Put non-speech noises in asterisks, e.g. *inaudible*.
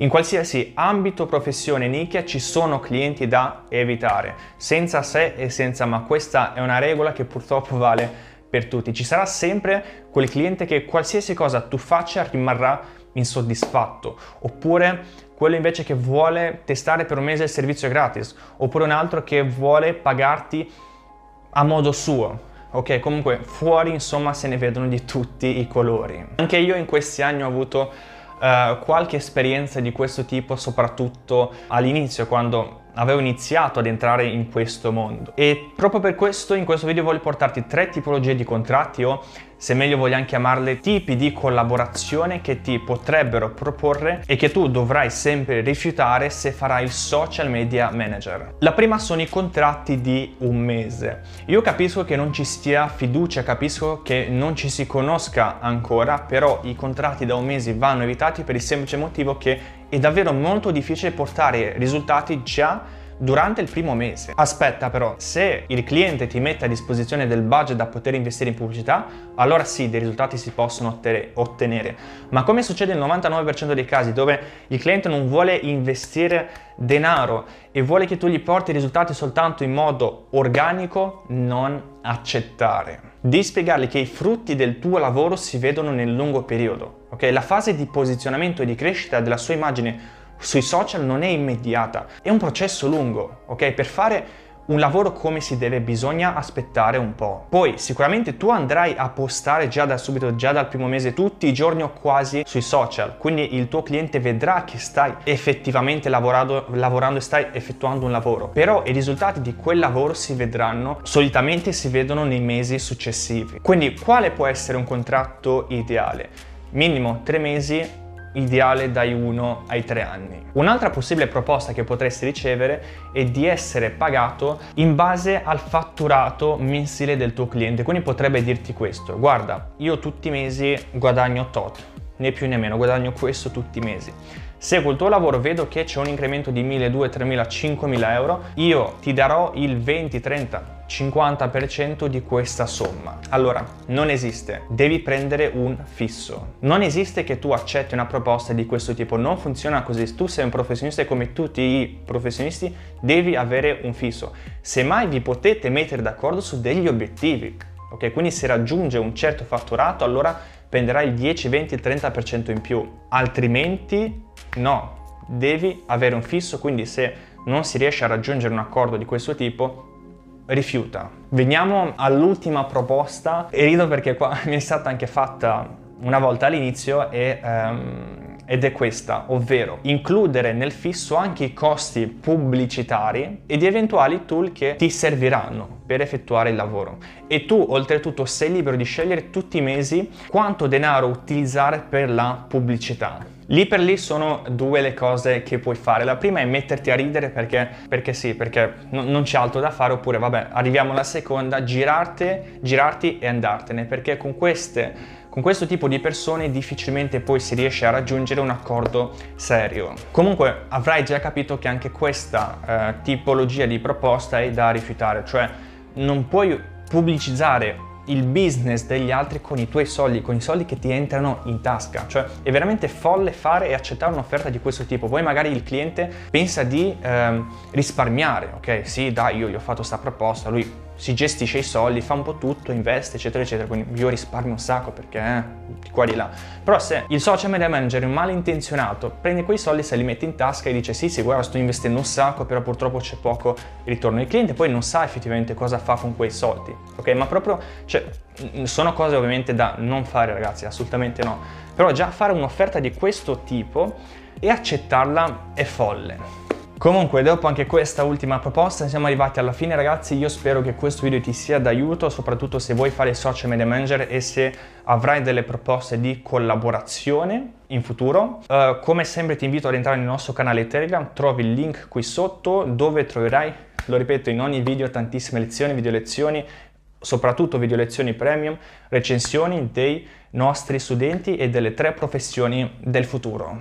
In qualsiasi ambito, professione, nicchia ci sono clienti da evitare, senza se e senza ma. Questa è una regola che purtroppo vale per tutti. Ci sarà sempre quel cliente che qualsiasi cosa tu faccia rimarrà insoddisfatto, oppure quello invece che vuole testare per un mese il servizio gratis, oppure un altro che vuole pagarti a modo suo. Ok, comunque fuori insomma se ne vedono di tutti i colori. Anche io in questi anni ho avuto uh, qualche esperienza di questo tipo, soprattutto all'inizio, quando avevo iniziato ad entrare in questo mondo. E proprio per questo in questo video voglio portarti tre tipologie di contratti o se meglio vogliamo chiamarle tipi di collaborazione che ti potrebbero proporre e che tu dovrai sempre rifiutare se farai il social media manager. La prima sono i contratti di un mese. Io capisco che non ci stia fiducia, capisco che non ci si conosca ancora, però i contratti da un mese vanno evitati per il semplice motivo che è davvero molto difficile portare risultati già durante il primo mese. Aspetta però, se il cliente ti mette a disposizione del budget da poter investire in pubblicità, allora sì, dei risultati si possono ottenere. Ma come succede nel 99% dei casi dove il cliente non vuole investire denaro e vuole che tu gli porti i risultati soltanto in modo organico, non accettare. Devi spiegargli che i frutti del tuo lavoro si vedono nel lungo periodo. Okay? La fase di posizionamento e di crescita della sua immagine sui social non è immediata, è un processo lungo, ok? Per fare un lavoro come si deve bisogna aspettare un po'. Poi sicuramente tu andrai a postare già da subito, già dal primo mese, tutti i giorni o quasi sui social, quindi il tuo cliente vedrà che stai effettivamente lavorando, lavorando e stai effettuando un lavoro. Però i risultati di quel lavoro si vedranno, solitamente si vedono nei mesi successivi. Quindi quale può essere un contratto ideale? Minimo tre mesi ideale dai 1 ai 3 anni. Un'altra possibile proposta che potresti ricevere è di essere pagato in base al fatturato mensile del tuo cliente, quindi potrebbe dirti questo, guarda, io tutti i mesi guadagno tot, né più né meno, guadagno questo tutti i mesi. Se col tuo lavoro vedo che c'è un incremento di 1.200, 3.000, 5.000 euro, io ti darò il 20, 30, 50% di questa somma. Allora, non esiste, devi prendere un fisso. Non esiste che tu accetti una proposta di questo tipo, non funziona così. Tu sei un professionista e come tutti i professionisti devi avere un fisso. Semmai vi potete mettere d'accordo su degli obiettivi. Ok, quindi se raggiunge un certo fatturato, allora prenderai il 10, 20, il 30% in più. Altrimenti No, devi avere un fisso, quindi se non si riesce a raggiungere un accordo di questo tipo, rifiuta. Veniamo all'ultima proposta e rido perché qua *laughs* mi è stata anche fatta una volta all'inizio e, um, ed è questa, ovvero includere nel fisso anche i costi pubblicitari e di eventuali tool che ti serviranno per effettuare il lavoro. E tu oltretutto sei libero di scegliere tutti i mesi quanto denaro utilizzare per la pubblicità. Lì per lì sono due le cose che puoi fare. La prima è metterti a ridere perché, perché sì, perché no, non c'è altro da fare, oppure vabbè, arriviamo alla seconda, girarti, girarti e andartene, perché con queste con questo tipo di persone difficilmente poi si riesce a raggiungere un accordo serio. Comunque avrai già capito che anche questa eh, tipologia di proposta è da rifiutare, cioè non puoi pubblicizzare il business degli altri con i tuoi soldi, con i soldi che ti entrano in tasca. Cioè è veramente folle fare e accettare un'offerta di questo tipo. Poi magari il cliente pensa di ehm, risparmiare, ok? Sì, dai, io gli ho fatto questa proposta, lui si gestisce i soldi, fa un po' tutto, investe, eccetera, eccetera. Quindi io risparmio un sacco perché eh, di qua di là. Però se il social media manager è malintenzionato, prende quei soldi, se li mette in tasca e dice sì, sì, guarda, sto investendo un sacco, però purtroppo c'è poco ritorno. Il cliente poi non sa effettivamente cosa fa con quei soldi, ok? Ma proprio, cioè, sono cose ovviamente da non fare, ragazzi, assolutamente no. Però già fare un'offerta di questo tipo e accettarla è folle. Comunque, dopo anche questa ultima proposta, siamo arrivati alla fine ragazzi. Io spero che questo video ti sia d'aiuto, soprattutto se vuoi fare social media manager e se avrai delle proposte di collaborazione in futuro. Uh, come sempre ti invito ad entrare nel nostro canale Telegram, trovi il link qui sotto dove troverai, lo ripeto, in ogni video tantissime lezioni, video lezioni, soprattutto video lezioni premium, recensioni dei nostri studenti e delle tre professioni del futuro.